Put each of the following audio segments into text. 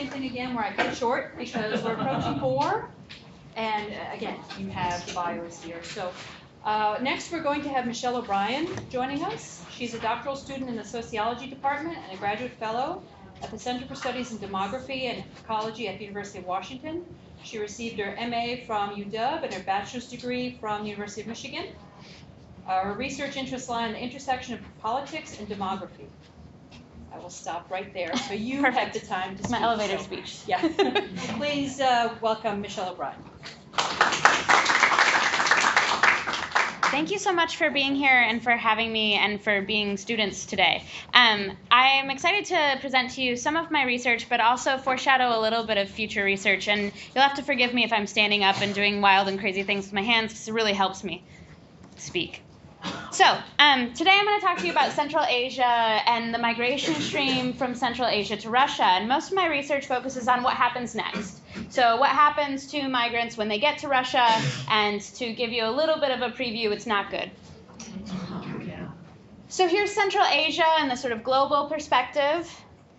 Same thing again where I cut short because we're approaching four. And uh, again, you have the bios here. So uh, next we're going to have Michelle O'Brien joining us. She's a doctoral student in the sociology department and a graduate fellow at the Center for Studies in Demography and Ecology at the University of Washington. She received her MA from UW and her bachelor's degree from the University of Michigan. Uh, her research interests lie in the intersection of politics and demography. I will stop right there, so you have Perfect. the time to It's my elevator so- speech. Yeah. Please uh, welcome Michelle O'Brien. Thank you so much for being here and for having me and for being students today. Um, I'm excited to present to you some of my research, but also foreshadow a little bit of future research. And you'll have to forgive me if I'm standing up and doing wild and crazy things with my hands because it really helps me speak. So, um, today I'm going to talk to you about Central Asia and the migration stream from Central Asia to Russia. And most of my research focuses on what happens next. So, what happens to migrants when they get to Russia, and to give you a little bit of a preview, it's not good. So, here's Central Asia in the sort of global perspective.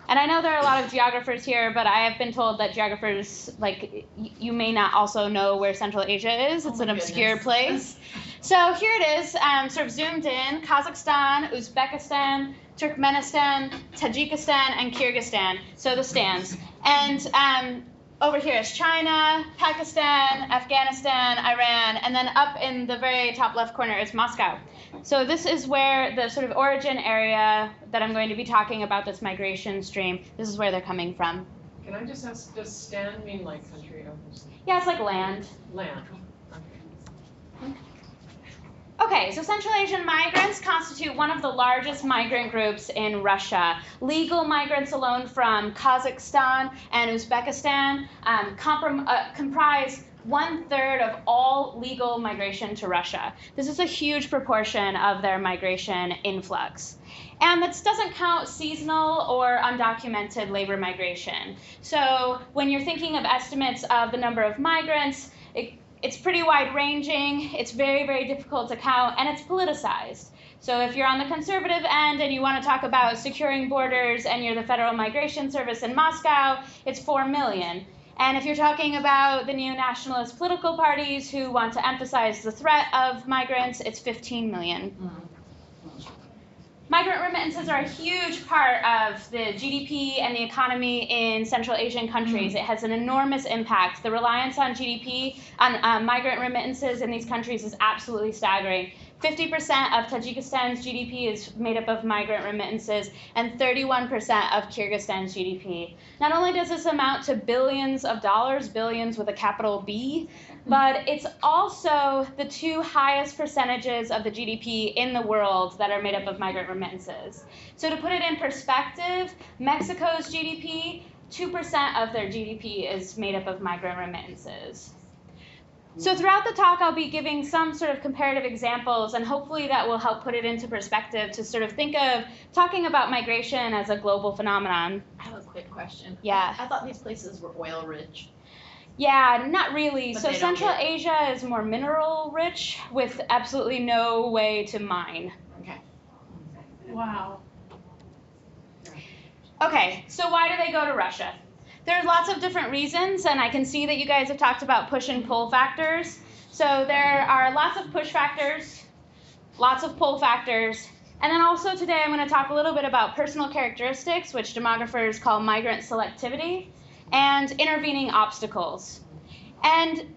And I know there are a lot of geographers here, but I have been told that geographers, like, you may not also know where Central Asia is. It's Oh an my obscure goodness. place. So here it is, um, sort of zoomed in Kazakhstan, Uzbekistan, Turkmenistan, Tajikistan, and Kyrgyzstan. So the stands. And um, over here is China, Pakistan, Afghanistan, Iran, and then up in the very top left corner is Moscow. So this is where the sort of origin area that I'm going to be talking about this migration stream, this is where they're coming from. Can I just ask, does stand mean like country Yeah, it's like land. land? Okay, so Central Asian migrants constitute one of the largest migrant groups in Russia. Legal migrants alone from Kazakhstan and Uzbekistan um, comprom- uh, comprise one third of all legal migration to Russia. This is a huge proportion of their migration influx. And this doesn't count seasonal or undocumented labor migration. So when you're thinking of estimates of the number of migrants, it's pretty wide ranging, it's very, very difficult to count, and it's politicized. So if you're on the conservative end and you want to talk about securing borders and you're the Federal Migration Service in Moscow, it's 4 million. And if you're talking about the neo nationalist political parties who want to emphasize the threat of migrants, it's 15 million. Hmm. Migrant remittances are a huge part of the GDP and the economy in Central Asian countries. It has an enormous impact. The reliance on GDP, on uh, migrant remittances in these countries is absolutely staggering. 50% of Tajikistan's GDP is made up of migrant remittances, and 31% of Kyrgyzstan's GDP. Not only does this amount to billions of dollars, billions with a capital B, but it's also the two highest percentages of the GDP in the world that are made up of migrant remittances. So, to put it in perspective, Mexico's GDP, 2% of their GDP is made up of migrant remittances. So, throughout the talk, I'll be giving some sort of comparative examples, and hopefully that will help put it into perspective to sort of think of talking about migration as a global phenomenon. I have a quick question. Yeah. I thought these places were oil rich. Yeah, not really. But so Central get- Asia is more mineral rich with absolutely no way to mine. Okay. Wow. Okay, so why do they go to Russia? There's lots of different reasons, and I can see that you guys have talked about push and pull factors. So there are lots of push factors, lots of pull factors, and then also today I'm going to talk a little bit about personal characteristics, which demographers call migrant selectivity, and intervening obstacles. And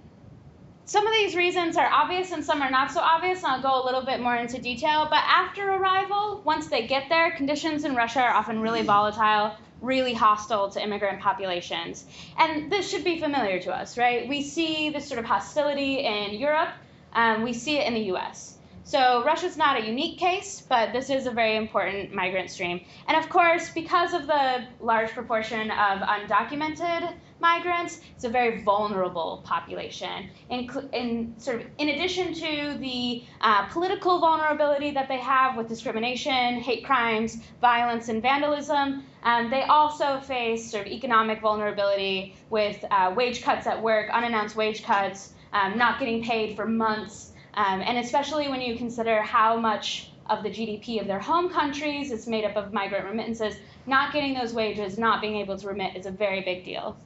some of these reasons are obvious and some are not so obvious, and I'll go a little bit more into detail. But after arrival, once they get there, conditions in Russia are often really volatile, really hostile to immigrant populations. And this should be familiar to us, right? We see this sort of hostility in Europe, um, we see it in the US. So Russia's not a unique case, but this is a very important migrant stream. And of course, because of the large proportion of undocumented migrants, it's a very vulnerable population. In, sort of, in addition to the uh, political vulnerability that they have with discrimination, hate crimes, violence, and vandalism, um, they also face sort of economic vulnerability with uh, wage cuts at work, unannounced wage cuts, um, not getting paid for months. Um, and especially when you consider how much of the GDP of their home countries is made up of migrant remittances, not getting those wages, not being able to remit is a very big deal.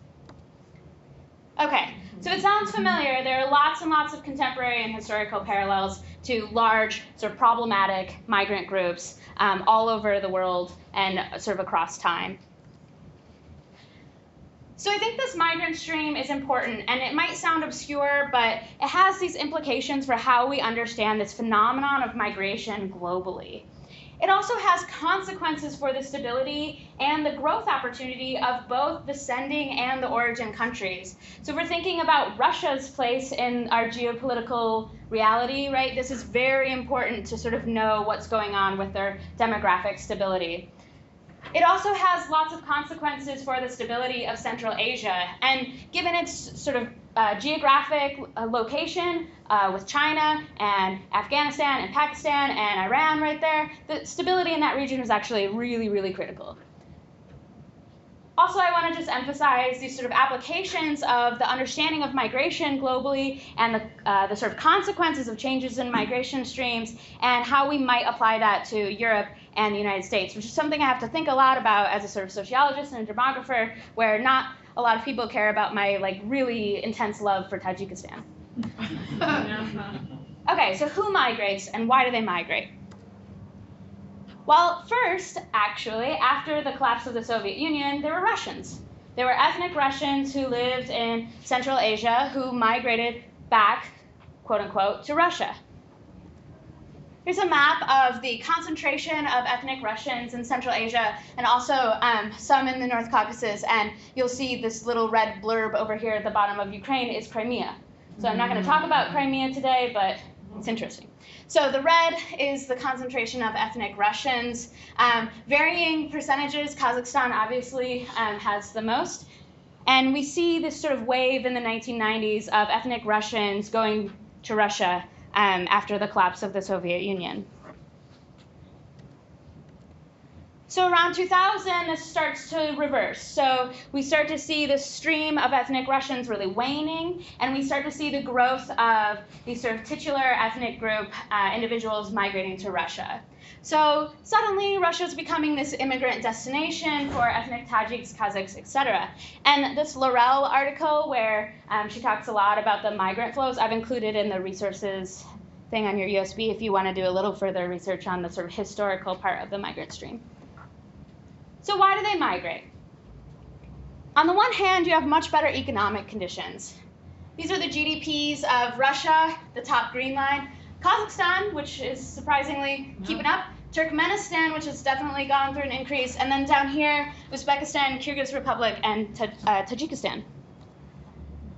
Okay, so it sounds familiar. There are lots and lots of contemporary and historical parallels to large, sort of problematic migrant groups um, all over the world and sort of across time. So I think this migrant stream is important, and it might sound obscure, but it has these implications for how we understand this phenomenon of migration globally. It also has consequences for the stability and the growth opportunity of both the sending and the origin countries. So, if we're thinking about Russia's place in our geopolitical reality, right, this is very important to sort of know what's going on with their demographic stability. It also has lots of consequences for the stability of Central Asia. And given its sort of uh, geographic uh, location uh, with China and Afghanistan and Pakistan and Iran right there, the stability in that region is actually really, really critical. Also, I want to just emphasize these sort of applications of the understanding of migration globally and the, uh, the sort of consequences of changes in migration streams and how we might apply that to Europe and the United States, which is something I have to think a lot about as a sort of sociologist and a demographer, where not a lot of people care about my like really intense love for Tajikistan. okay, so who migrates and why do they migrate? Well, first, actually, after the collapse of the Soviet Union, there were Russians. There were ethnic Russians who lived in Central Asia who migrated back, quote unquote, to Russia. Here's a map of the concentration of ethnic Russians in Central Asia and also um, some in the North Caucasus. And you'll see this little red blurb over here at the bottom of Ukraine is Crimea. So I'm not going to talk about Crimea today, but it's interesting. So the red is the concentration of ethnic Russians. Um, varying percentages, Kazakhstan obviously um, has the most. And we see this sort of wave in the 1990s of ethnic Russians going to Russia um, after the collapse of the Soviet Union. So around 2000, this starts to reverse. So we start to see the stream of ethnic Russians really waning, and we start to see the growth of these sort of titular ethnic group uh, individuals migrating to Russia. So suddenly, Russia is becoming this immigrant destination for ethnic Tajiks, Kazakhs, etc. And this Laruelle article, where um, she talks a lot about the migrant flows, I've included in the resources thing on your USB if you want to do a little further research on the sort of historical part of the migrant stream. So, why do they migrate? On the one hand, you have much better economic conditions. These are the GDPs of Russia, the top green line, Kazakhstan, which is surprisingly keeping up, Turkmenistan, which has definitely gone through an increase, and then down here, Uzbekistan, Kyrgyz Republic, and uh, Tajikistan.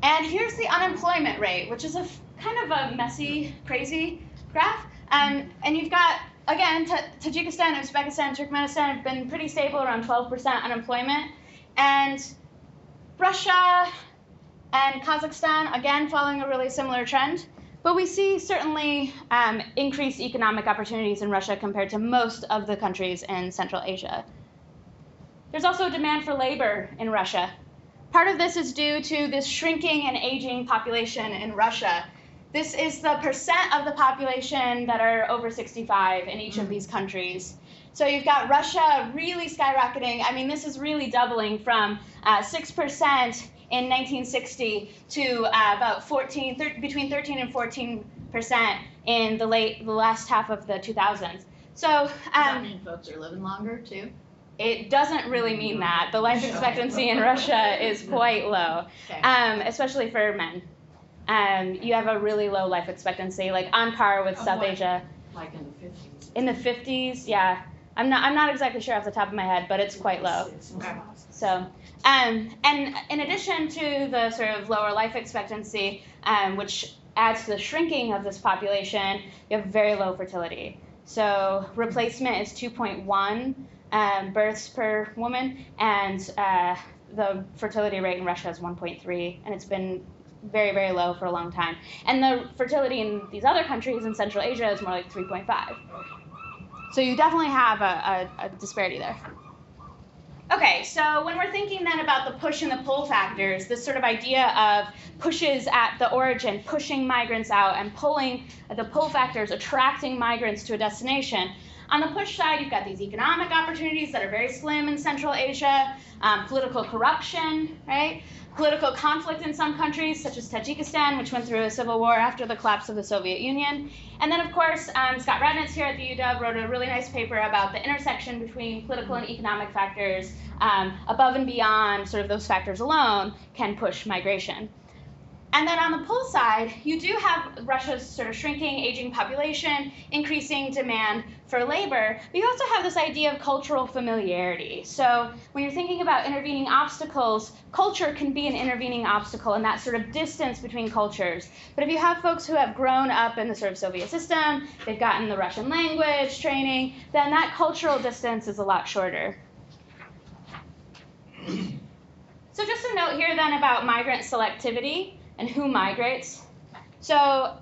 And here's the unemployment rate, which is a kind of a messy, crazy graph. Um, and you've got again, Tajikistan, Uzbekistan, Turkmenistan have been pretty stable, around 12% unemployment. And Russia and Kazakhstan, again, following a really similar trend. But we see certainly um, increased economic opportunities in Russia compared to most of the countries in Central Asia. There's also a demand for labor in Russia. Part of this is due to this shrinking and aging population in Russia. This is the percent of the population that are over 65 in each of these countries. So you've got Russia really skyrocketing. I mean, this is really doubling from uh, 6% in 1960 to uh, about 14, thir- between 13 and 14 percent in the late, the last half of the 2000s. So um, Does that mean folks are living longer too? it doesn't really mean that. The life expectancy in Russia is quite low, Okay. um, especially for men. Um, you have a really low life expectancy, like on par with Of South what? Asia. Like in the fifties. In the 50s, yeah. I'm not, I'm not exactly sure off the top of my head, but it's quite low. So, um, and in addition to the sort of lower life expectancy, um, which adds to the shrinking of this population, you have very low fertility. So replacement is 2.1 um, births per woman, and uh, the fertility rate in Russia is 1.3, and it's been very, very low for a long time. And the fertility in these other countries in Central Asia is more like 3.5. So you definitely have a, a, a disparity there. Okay, so when we're thinking then about the push and the pull factors, this sort of idea of pushes at the origin, pushing migrants out, and pulling the pull factors, attracting migrants to a destination. On the push side, you've got these economic opportunities that are very slim in Central Asia, um, political corruption, right? Political conflict in some countries, such as Tajikistan, which went through a civil war after the collapse of the Soviet Union. And then, of course, um, Scott Radnitz here at the UW wrote a really nice paper about the intersection between political and economic factors um, above and beyond sort of those factors alone can push migration. And then on the pull side, you do have Russia's sort of shrinking, aging population, increasing demand for labor, but you also have this idea of cultural familiarity. So when you're thinking about intervening obstacles, culture can be an intervening obstacle and that sort of distance between cultures. But if you have folks who have grown up in the sort of Soviet system, they've gotten the Russian language training, then that cultural distance is a lot shorter. So just a note here then about migrant selectivity and who migrates. So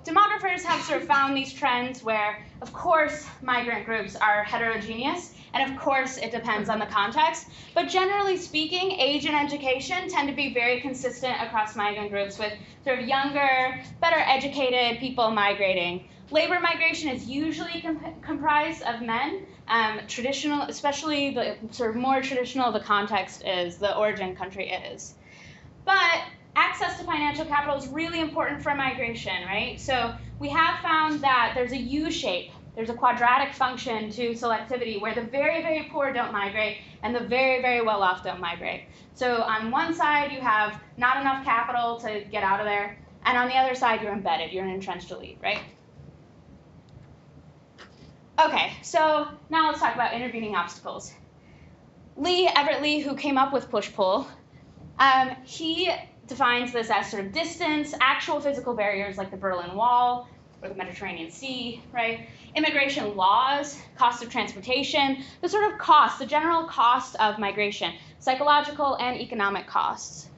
demographers have sort of found these trends where, of course, migrant groups are heterogeneous, and of course, it depends on the context. But generally speaking, age and education tend to be very consistent across migrant groups, with sort of younger, better educated people migrating. Labor migration is usually comp- comprised of men. Um, traditional, especially the sort of more traditional the context is, the origin country is. But access to financial capital is really important for migration, right? So we have found that there's a U shape, there's a quadratic function to selectivity where the very, very poor don't migrate and the very, very well off don't migrate. So on one side, you have not enough capital to get out of there, and on the other side, you're embedded, you're an entrenched elite, right? Okay, so now let's talk about intervening obstacles. Lee, Everett Lee, who came up with push pull, um, he defines this as sort of distance, actual physical barriers like the Berlin Wall or the Mediterranean Sea, right? Immigration laws, cost of transportation, the sort of cost, the general cost of migration, psychological and economic costs.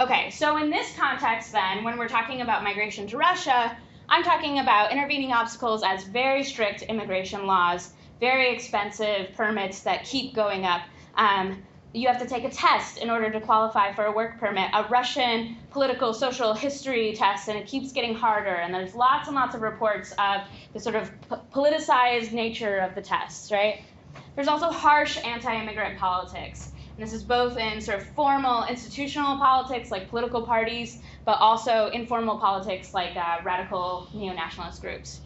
Okay, so in this context, then, when we're talking about migration to Russia, I'm talking about intervening obstacles as very strict immigration laws, very expensive permits that keep going up, um, you have to take a test in order to qualify for a work permit, a Russian political social history test, and it keeps getting harder. And there's lots and lots of reports of the sort of politicized nature of the tests, right? There's also harsh anti immigrant politics. And this is both in sort of formal institutional politics like political parties, but also informal politics like uh, radical neo nationalist groups.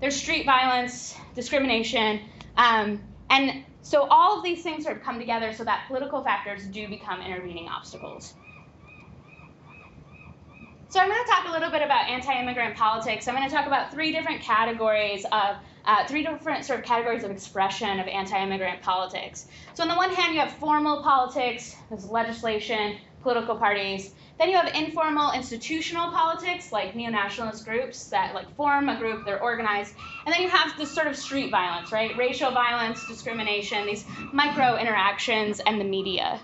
There's street violence, discrimination, um, and so all of these things sort of come together so that political factors do become intervening obstacles. So I'm going to talk a little bit about anti-immigrant politics. I'm going to talk about three different categories of uh, three different sort of categories of expression of anti-immigrant politics. So on the one hand, you have formal politics, there's legislation, political parties, then you have informal institutional politics, like neo-nationalist groups that like form a group, they're organized. And then you have this sort of street violence, right? Racial violence, discrimination, these micro interactions, and the media.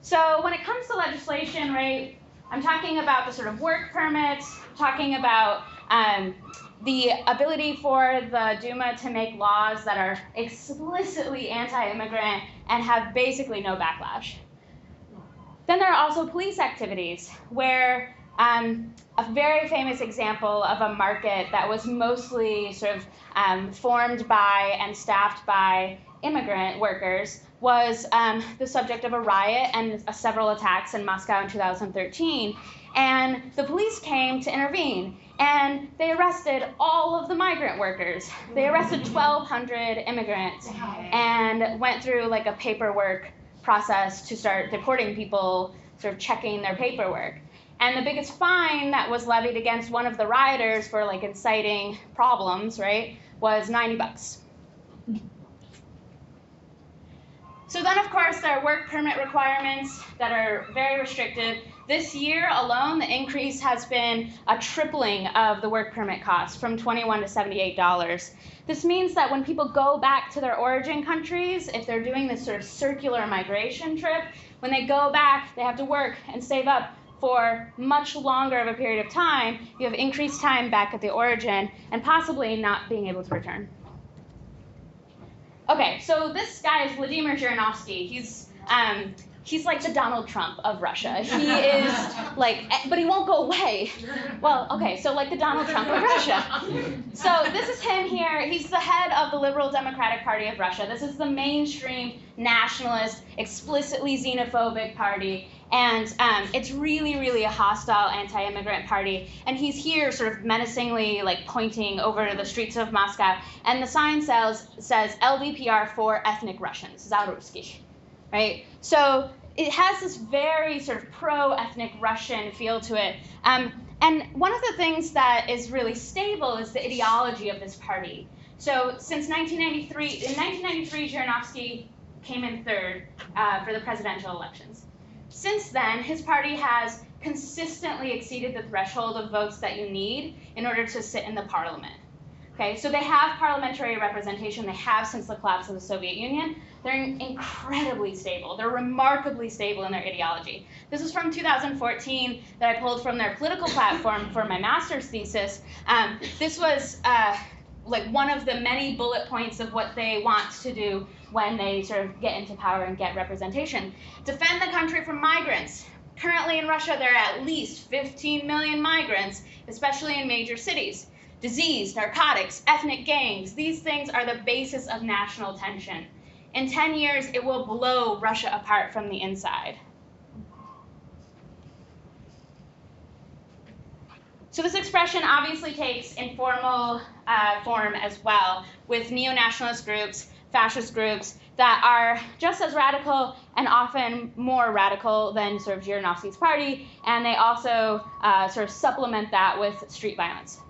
So when it comes to legislation, right, I'm talking about the sort of work permits, talking about um, the ability for the Duma to make laws that are explicitly anti immigrant and have basically no backlash. Then there are also police activities where um, a very famous example of a market that was mostly sort of um, formed by and staffed by immigrant workers was um, the subject of a riot and several attacks in Moscow in 2013. And the police came to intervene and they arrested all of the migrant workers. They arrested 1,200 immigrants and went through like a paperwork process to start deporting people, sort of checking their paperwork. And the biggest fine that was levied against one of the rioters for like inciting problems, right, was 90 bucks. So then, of course, there are work permit requirements that are very restrictive. This year alone, the increase has been a tripling of the work permit cost from 21 to 78 dollars. This means that when people go back to their origin countries, if they're doing this sort of circular migration trip, when they go back, they have to work and save up for much longer of a period of time. You have increased time back at the origin and possibly not being able to return. Okay, so this guy is Vladimir Zhirinovsky. He's um, he's like the Donald Trump of Russia. He is like, eh, but he won't go away. Well, okay, so like the Donald Trump of Russia. So this is him here. He's the head of the Liberal Democratic Party of Russia. This is the mainstream nationalist, explicitly xenophobic party. And um, it's really, really a hostile anti-immigrant party. And he's here, sort of menacingly, like pointing over the streets of Moscow. And the sign says, says LDPR for ethnic Russians, Zaruski, right? So it has this very sort of pro-ethnic Russian feel to it. Um, and one of the things that is really stable is the ideology of this party. So since 1993, in 1993, Zhirinovsky came in third uh, for the presidential elections. Since then, his party has consistently exceeded the threshold of votes that you need in order to sit in the parliament. Okay, so they have parliamentary representation. They have since the collapse of the Soviet Union. They're incredibly stable. They're remarkably stable in their ideology. This is from 2014 that I pulled from their political platform for my master's thesis. Um, this was uh, like one of the many bullet points of what they want to do when they sort of get into power and get representation. Defend the country from migrants. Currently in Russia, there are at least 15 million migrants, especially in major cities. Disease, narcotics, ethnic gangs, these things are the basis of national tension. In 10 years, it will blow Russia apart from the inside. So this expression obviously takes informal uh, form as well, with neo-nationalist groups, fascist groups that are just as radical and often more radical than sort of Zhirinovsky's party, and they also uh, sort of supplement that with street violence.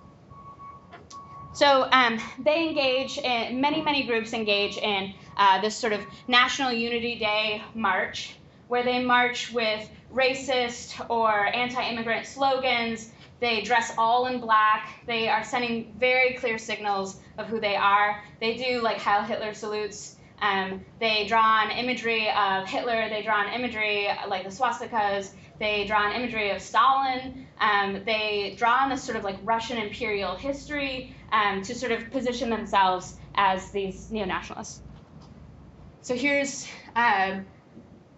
So um, they engage in, many, many groups engage in uh, this sort of National Unity Day march, where they march with racist or anti immigrant slogans they dress all in black. They are sending very clear signals of who they are. They do like Heil Hitler salutes. Um, they draw on imagery of Hitler. They draw on imagery like the swastikas. They draw on imagery of Stalin. Um, they draw on this sort of like Russian imperial history um, to sort of position themselves as these neo nationalists. So here's um,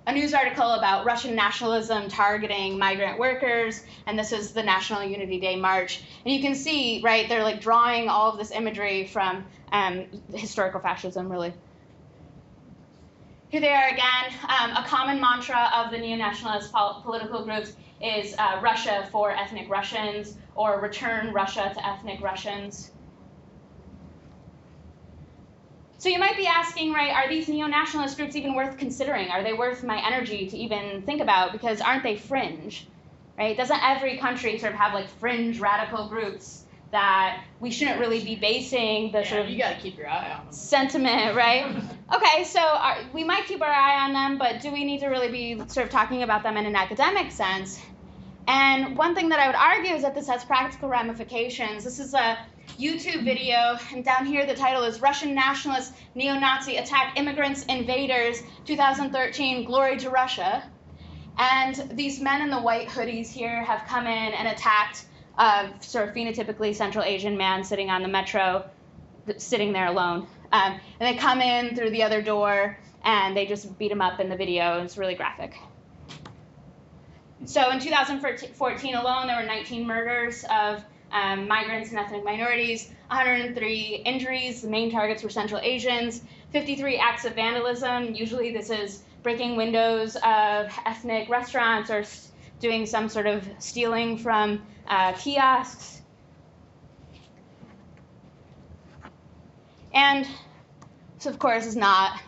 a news article about Russian nationalism targeting migrant workers, and this is the National Unity Day March. And you can see, right, they're like drawing all of this imagery from um, historical fascism, really. Here they are again. Um, a common mantra of the neo-nationalist pol- political groups is uh, Russia for ethnic Russians or return Russia to ethnic Russians. So you might be asking, right, are these neo-nationalist groups even worth considering? Are they worth my energy to even think about? Because aren't they fringe? Right? Doesn't every country sort of have like fringe radical groups that we shouldn't really be basing the yeah, sort of you got to keep your eye on them. sentiment, right? okay, so our, we might keep our eye on them, but do we need to really be sort of talking about them in an academic sense? And one thing that I would argue is that this has practical ramifications. This is a YouTube video, and down here the title is Russian Nationalists Neo-Nazi Attack Immigrants Invaders 2013 Glory to Russia. And these men in the white hoodies here have come in and attacked a sort of phenotypically Central Asian man sitting on the metro, sitting there alone. Um, and they come in through the other door and they just beat him up in the video. It's really graphic. So in 2014 alone, there were 19 murders of um, migrants and ethnic minorities, 103 injuries. The main targets were Central Asians, 53 acts of vandalism. Usually, this is breaking windows of ethnic restaurants or doing some sort of stealing from uh, kiosks. And this, of course, is not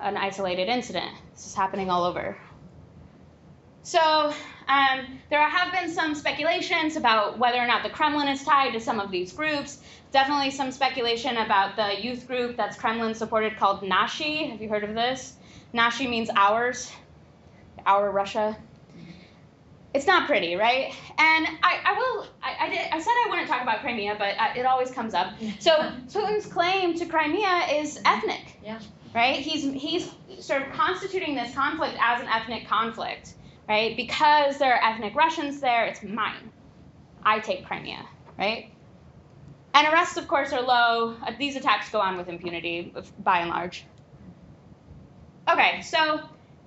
an isolated incident. This is happening all over. So, um, there have been some speculations about whether or not the Kremlin is tied to some of these groups. Definitely some speculation about the youth group that's Kremlin supported called Nashi. Have you heard of this? Nashi means ours, our Russia. It's not pretty, right? And I, I will, I, I, did, I said I wouldn't talk about Crimea, but I, it always comes up. So Putin's claim to Crimea is ethnic. Yeah. Right? He's, he's sort of constituting this conflict as an ethnic conflict, right? Because there are ethnic Russians there, it's mine. I take Crimea, right? And arrests, of course, are low. Uh, These attacks go on with impunity, by and large. Okay, so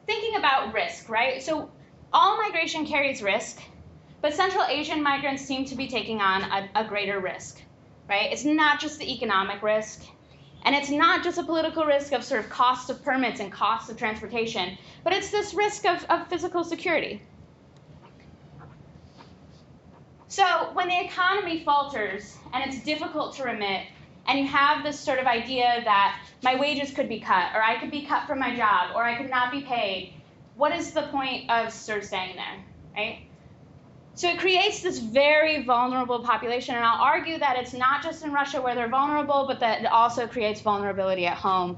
thinking about risk, right? So all migration carries risk, but Central Asian migrants seem to be taking on a, a greater risk, right? It's not just the economic risk, and it's not just a political risk of sort of cost of permits and cost of transportation, but it's this risk of, of physical security. So when the economy falters and it's difficult to remit, and you have this sort of idea that my wages could be cut, or I could be cut from my job, or I could not be paid, what is the point of sort of staying there, right? So it creates this very vulnerable population, and I'll argue that it's not just in Russia where they're vulnerable, but that it also creates vulnerability at home.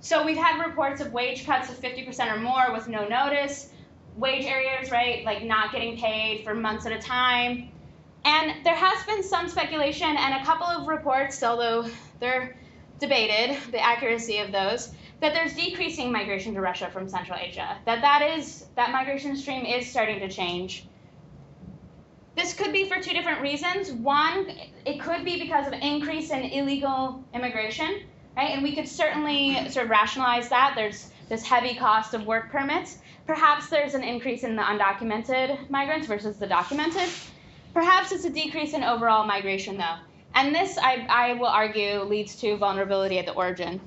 So we've had reports of wage cuts of 50% or more with no notice, wage areas, right, like not getting paid for months at a time. And there has been some speculation and a couple of reports, although they're debated, the accuracy of those, that there's decreasing migration to Russia from Central Asia. That that is that migration stream is starting to change. This could be for two different reasons. One, it could be because of increase in illegal immigration, right? And we could certainly sort of rationalize that. There's this heavy cost of work permits. Perhaps there's an increase in the undocumented migrants versus the documented. Perhaps it's a decrease in overall migration, though. And this, I, I will argue, leads to vulnerability at the origin.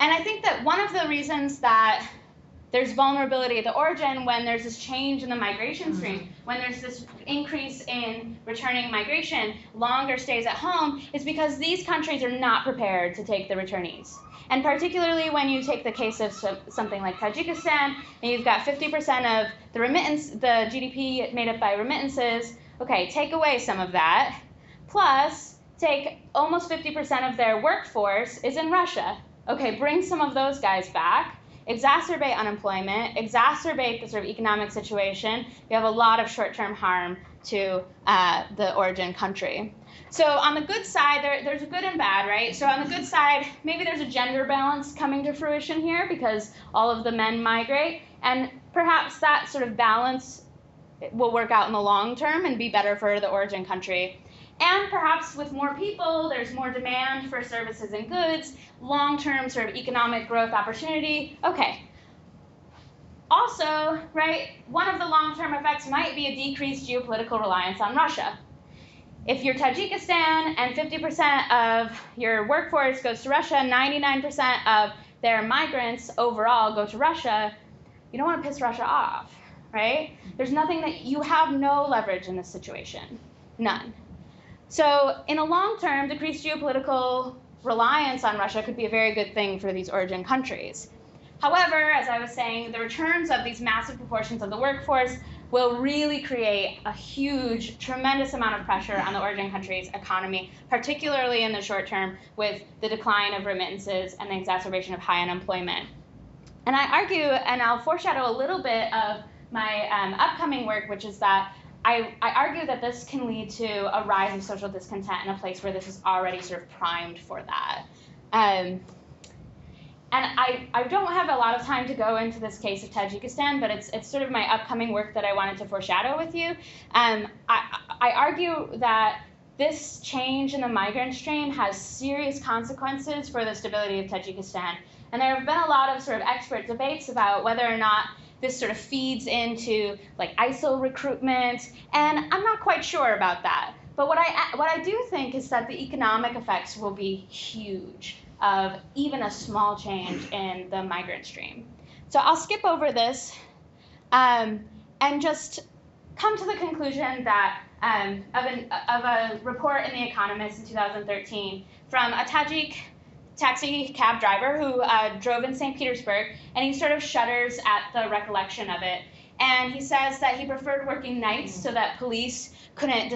And I think that one of the reasons that there's vulnerability at the origin when there's this change in the migration mm-hmm. stream, when there's this increase in returning migration, longer stays at home, is because these countries are not prepared to take the returnees. And particularly when you take the case of something like Tajikistan, and you've got 50% of the remittance, the GDP made up by remittances. Okay, take away some of that, plus take almost 50% of their workforce is in Russia. Okay, bring some of those guys back exacerbate unemployment, exacerbate the sort of economic situation, you have a lot of short term harm to uh, the origin country. So, on the good side, there, there's a good and bad, right? So, on the good side, maybe there's a gender balance coming to fruition here because all of the men migrate, and perhaps that sort of balance will work out in the long term and be better for the origin country. And perhaps with more people, there's more demand for services and goods, long term sort of economic growth opportunity. Okay. Also, right, one of the long term effects might be a decreased geopolitical reliance on Russia. If you're Tajikistan and 50% of your workforce goes to Russia, 99% of their migrants overall go to Russia, you don't want to piss Russia off, right? There's nothing that you have no leverage in this situation. None. So, in a long term, decreased geopolitical reliance on Russia could be a very good thing for these origin countries. However, as I was saying, the returns of these massive proportions of the workforce will really create a huge, tremendous amount of pressure on the origin country's economy, particularly in the short term with the decline of remittances and the exacerbation of high unemployment. And I argue, and I'll foreshadow a little bit of my um, upcoming work, which is that I, I argue that this can lead to a rise of social discontent in a place where this is already sort of primed for that. Um, and I, I don't have a lot of time to go into this case of Tajikistan, but it's, it's sort of my upcoming work that I wanted to foreshadow with you. Um, I, I argue that this change in the migrant stream has serious consequences for the stability of Tajikistan. And there have been a lot of sort of expert debates about whether or not this sort of feeds into like ISIL recruitment, and I'm not quite sure about that. But what I what I do think is that the economic effects will be huge of even a small change in the migrant stream. So I'll skip over this um, and just come to the conclusion that um, of, an, of a report in The Economist in 2013 from a Tajik taxi cab driver who uh, drove in St. Petersburg, and he sort of shudders at the recollection of it. And he says that he preferred working nights so that police couldn't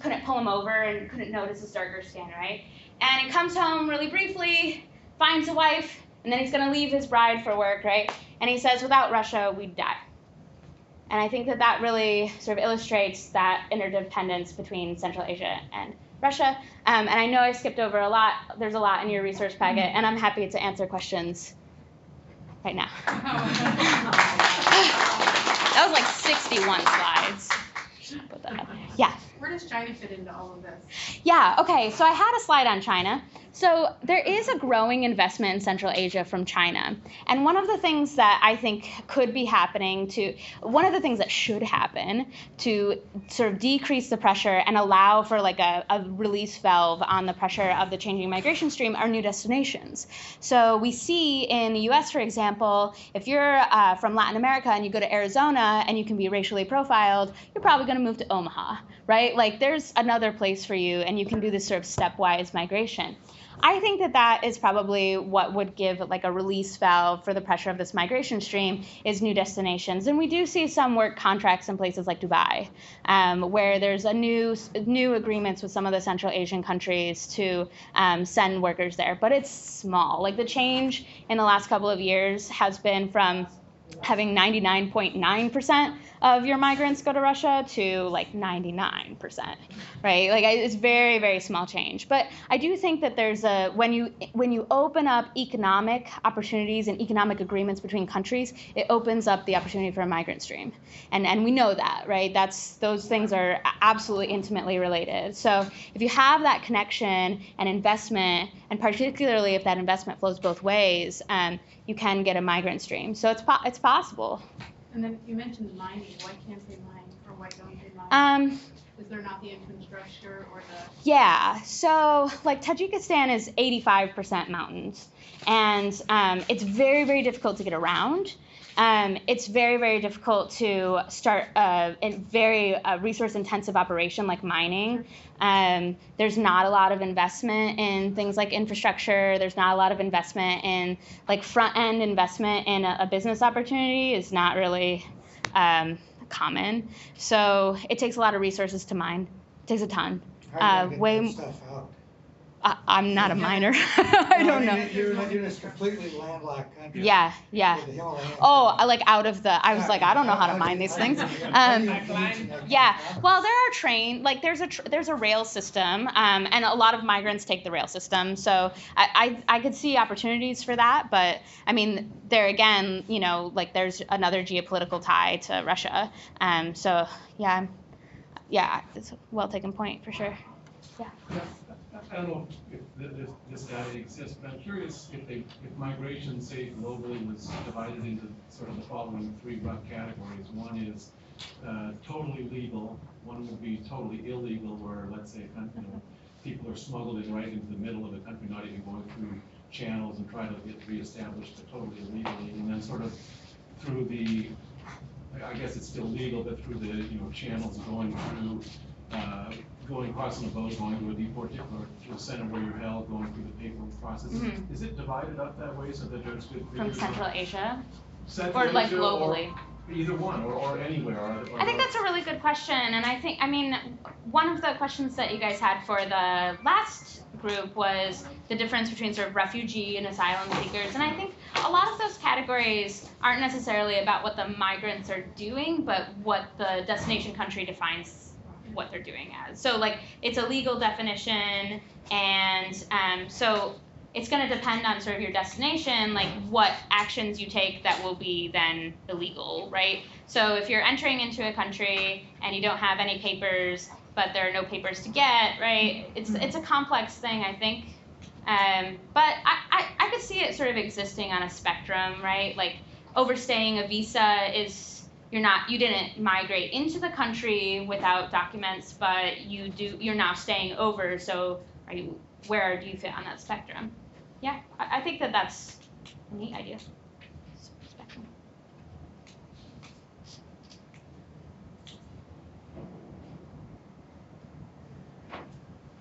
couldn't pull him over and couldn't notice his darker skin, right? and he comes home really briefly, finds a wife, and then he's going to leave his bride for work, right? And he says, without Russia, we'd die. And I think that that really sort of illustrates that interdependence between Central Asia and Russia. Um, and I know I skipped over a lot. There's a lot in your research packet, and I'm happy to answer questions right now. that was like 61 slides. Put that up. Yeah. Where does China fit into all of this? Yeah, okay, so I had a slide on China. So there is a growing investment in Central Asia from China. And one of the things that I think could be happening to, one of the things that should happen to sort of decrease the pressure and allow for like a, a release valve on the pressure of the changing migration stream are new destinations. So we see in the US, for example, if you're uh, from Latin America and you go to Arizona and you can be racially profiled, you're probably going to move to Omaha, right? Like there's another place for you and you can do this sort of stepwise migration. I think that that is probably what would give like a release valve for the pressure of this migration stream is new destinations, and we do see some work contracts in places like Dubai, um, where there's a new new agreements with some of the Central Asian countries to um, send workers there, but it's small. Like the change in the last couple of years has been from having 99.9% of your migrants go to Russia to like 99%, right? Like it's very very small change. But I do think that there's a when you when you open up economic opportunities and economic agreements between countries, it opens up the opportunity for a migrant stream. And and we know that, right? That's those things are absolutely intimately related. So if you have that connection and investment and particularly if that investment flows both ways, um, you can get a migrant stream. So it's po- it's possible. And then you mentioned mining. Why can't they mine or why don't they mine? Um, Is there not the infrastructure or the? Yeah, so like Tajikistan is 85% mountains, and um, it's very, very difficult to get around. Um, it's very, very difficult to start a, a very uh, resource intensive operation like mining. Um, there's not a lot of investment in things like infrastructure. There's not a lot of investment in like front end investment in a, a business opportunity is not really um, common. So it takes a lot of resources to mine. It takes a ton. Uh, way- get that stuff out? I, I'm not a miner. I don't know. You're, you're in this completely landlocked country. Yeah, yeah. with the Himalayas. Oh, I like out of the. I was like, I don't know how to mine these things. Um, yeah. Well, there are train like there's a tr- there's a rail system, um, and a lot of migrants take the rail system. So I, I I could see opportunities for that, but I mean, there again, you know, like there's another geopolitical tie to Russia. Um, so yeah, yeah, it's a well taken point for sure. I don't know if th- this, this data exists, but I'm curious if they, if migration, say globally, was divided into sort of the following three rough categories. One is uh, totally legal, one would be totally illegal, where let's say, you know, people are smuggled in right into the middle of the country, not even going through channels and try to get reestablished but totally illegally, and then sort of through the, I guess it's still legal, but through the, you know, channels going through, uh, going, crossing a boat, going to a deport, or to a center where you're held, going through the paperwork process. Mhm. Is it divided up that way so that there's good? From Central Asia Central or like Asia globally. Either one, or, or anywhere, or. or- I think that's a really good question, and I think I mean one of the questions that you guys had for the last group was the difference between sort of refugee and asylum seekers, and I think a lot of those categories aren't necessarily about what the migrants are doing, but what the destination country defines what they're doing as. So like it's a legal definition, and um, so it's going to depend on sort of your destination, like what actions you take that will be then illegal, right? So if you're entering into a country and you don't have any papers, but there are no papers to get, right? It's it's a complex thing, I think. Um, but I, I, I could see it sort of existing on a spectrum, right? Like overstaying a visa is you're not you didn't migrate into the country without documents, but you do you're now staying over. So are you where do you fit on that spectrum? Yeah, I, I think that that's a neat idea.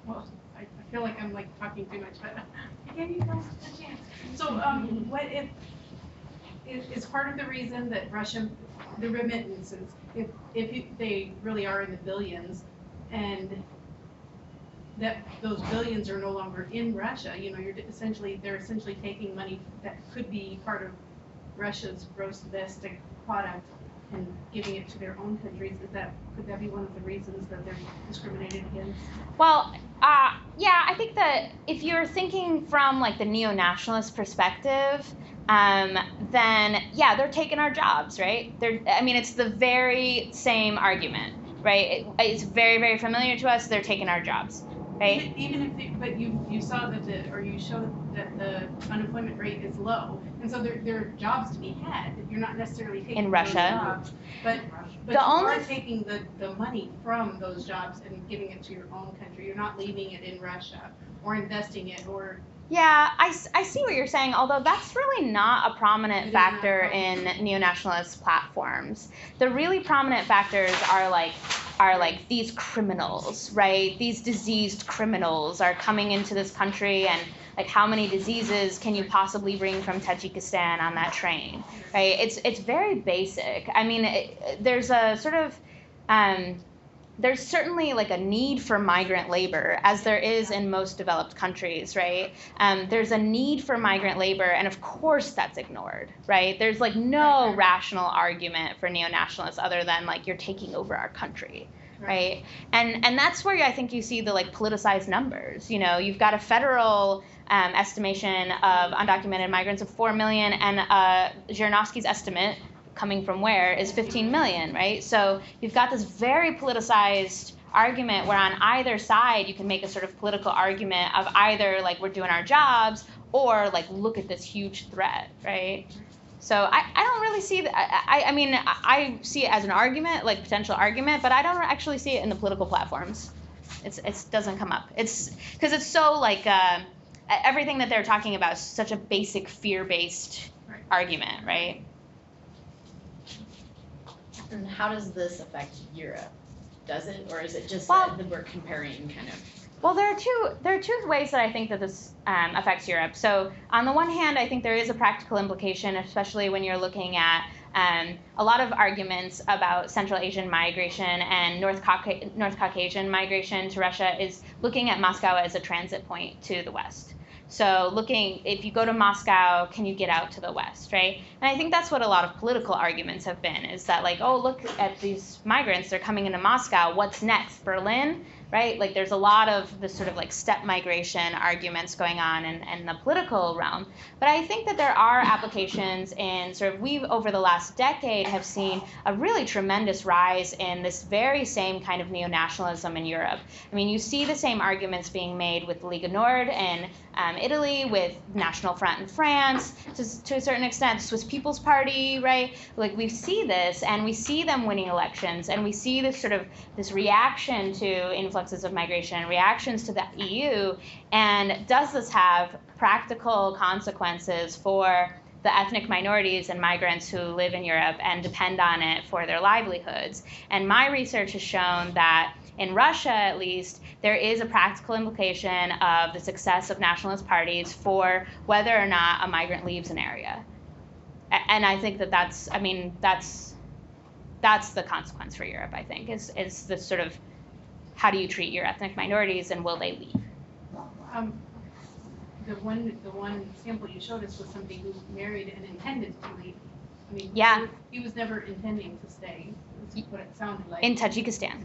Well, I, feel like I'm like talking too much, but I gave you guys a chance. So, um, what if, is, is part of the reason that Russia, the remittances, if, if you- they really are in the billions, and that those billions are no longer in Russia, you know, you're essentially, they're essentially taking money that could be part of Russia's gross domestic product and giving it to their own countries, is that, could that be one of the reasons that they're discriminated against? Well, uh, yeah, I think that if you're thinking from like the neo-nationalist perspective, um, then yeah, they're taking our jobs, right? They're, I mean, it's the very same argument, right? It, it's very, very familiar to us. They're taking our jobs, right? Even, even if, they- but you, you saw that the, or you showed that the unemployment rate is low, and so there, there are jobs to be had, you're not necessarily taking In those Russia. jobs, But, but The you only are taking the, the money from those jobs and giving it to your own country, you're not leaving it in Russia, or investing it, or, Yeah, I, I see what you're saying, although that's really not a prominent factor in neo-nationalist platforms. The really prominent factors are like are like these criminals, right? These diseased criminals are coming into this country and like how many diseases can you possibly bring from Tajikistan on that train, right? It's it's very basic. I mean, it, there's a sort of um, there's certainly like a need for migrant labor, as there is in most developed countries, right? Um, there's a need for migrant labor, and of course that's ignored, right? There's like no rational argument for neo-nationalists other than like you're taking over our country, right? And and that's where I think you see the like politicized numbers. You know, you've got a federal um, estimation of undocumented migrants of four million, and uh, Zhirinovsky's estimate coming from where is 15 million, right? So you've got this very politicized argument where on either side you can make a sort of political argument of either like we're doing our jobs or like look at this huge threat, right? So I, I don't really see that. I, I, mean, I, I see it as an argument, like potential argument, but I don't actually see it in the political platforms. It's it doesn't come up. It's because it's so like uh, everything that they're talking about is such a basic fear-based Right. argument, right? And how does this affect Europe? Does it, or is it just Well- that we're comparing kind of? Well, there are two there are two ways that I think that this um, affects Europe. So on the one hand, I think there is a practical implication, especially when you're looking at um, a lot of arguments about Central Asian migration and North, Cauca- North Caucasian migration to Russia is looking at Moscow as a transit point to the West. So looking, if you go to Moscow, can you get out to the West, right? And I think that's what a lot of political arguments have been, is that like, oh, look at these migrants, they're coming into Moscow. What's next? Berlin? Right? Like there's a lot of this sort of like step migration arguments going on in, in the political realm. But I think that there are applications in sort of we've over the last decade have seen a really tremendous rise in this very same kind of neo-nationalism in Europe. I mean, you see the same arguments being made with Liga Nord in um, Italy, with National Front in France, to, to a certain extent, Swiss People's Party, right? Like we see this, and we see them winning elections, and we see this sort of this reaction to influxes of migration, and reactions to the EU, and does this have practical consequences for the ethnic minorities and migrants who live in Europe and depend on it for their livelihoods? And my research has shown that in Russia, at least, there is a practical implication of the success of nationalist parties for whether or not a migrant leaves an area. And I think that that's, I mean, that's that's the consequence for Europe. I think is is this sort of how do you treat your ethnic minorities and will they leave? um, the one, the one sample you showed us was somebody who married and intended to leave. I mean, Yeah. He was never intending to stay, is what it sounded like. In Tajikistan.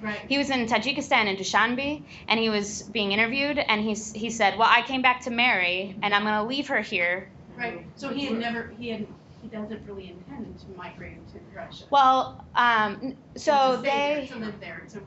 Right. He was in Tajikistan in Dushanbe and he was being interviewed and he's, he said, Well, I came back to marry and I'm going to leave her here. Right, so he had never, he had, he doesn't really intend to migrate to Russia. Well, um, so there, they. To live there, to,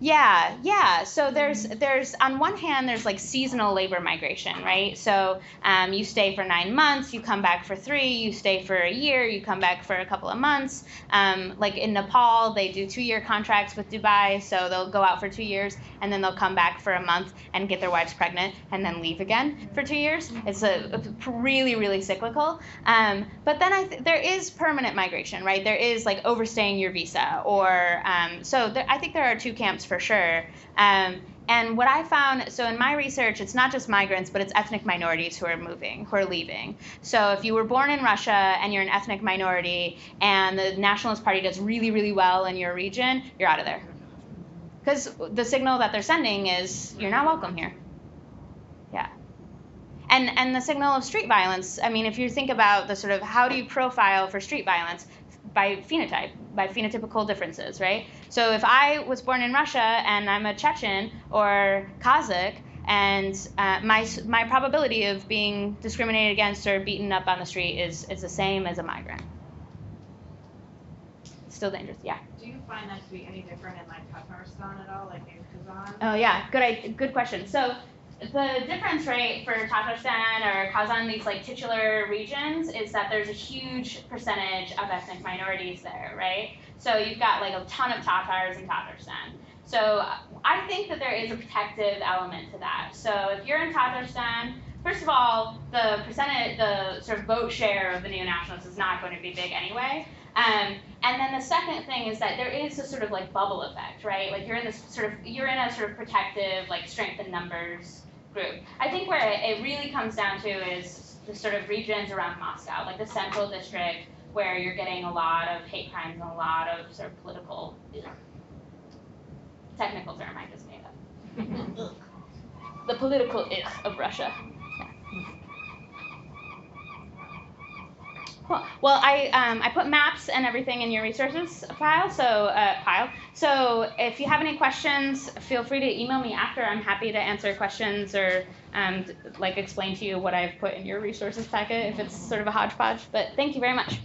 Yeah, yeah. So there's there's on one hand there's like seasonal labor migration, right? So um, you stay for nine months, you come back for three, you stay for a year, you come back for a couple of months. Um, like in Nepal, they do two-year contracts with Dubai, so they'll go out for two years and then they'll come back for a month and get their wives pregnant and then leave again for two years. It's a, a really really cyclical. Um, but then I th- there is permanent migration, right? There is like overstaying your visa, or um, so there, I think there are two camps for sure. Um, and what I found, so in my research, it's not just migrants, but it's ethnic minorities who are moving, who are leaving. So if you were born in Russia and you're an ethnic minority, and the Nationalist Party does really, really well in your region, you're out of there. because the signal that they're sending is you're not welcome here. Yeah. And and the signal of street violence. I mean, if you think about the sort of how do you profile for street violence by phenotype, by phenotypical differences, right? So if I was born in Russia and I'm a Chechen or Kazakh, and uh, my my probability of being discriminated against or beaten up on the street is is the same as a migrant. Still dangerous, yeah. Do you find that to be any different in like Tatarstan at all, like in Kazan? Oh yeah, good i- good question. So the difference rate for Tatarstan or Kazan, these like titular regions, is that there's a huge percentage of ethnic minorities there, right? So you've got like a ton of Tatars in Tatarstan. So I think that there is a protective element to that. So if you're in Tatarstan, first of all, the percentage, the sort of vote share of the neo-nationalists is not going to be big anyway. Um, and then the second thing is that there is a sort of like bubble effect, right? Like you're in this sort of you're in a sort of protective, like strength in numbers group. I think where it, it really comes down to is the sort of regions around Moscow, like the central district, where you're getting a lot of hate crimes and a lot of sort of political technical term I just made up. the political ugh of Russia. Cool. Well, I um, I put maps and everything in your resources file. So uh, file. So if you have any questions, feel free to email me after. I'm happy to answer questions or um, like explain to you what I've put in your resources packet if it's sort of a hodgepodge. But thank you very much.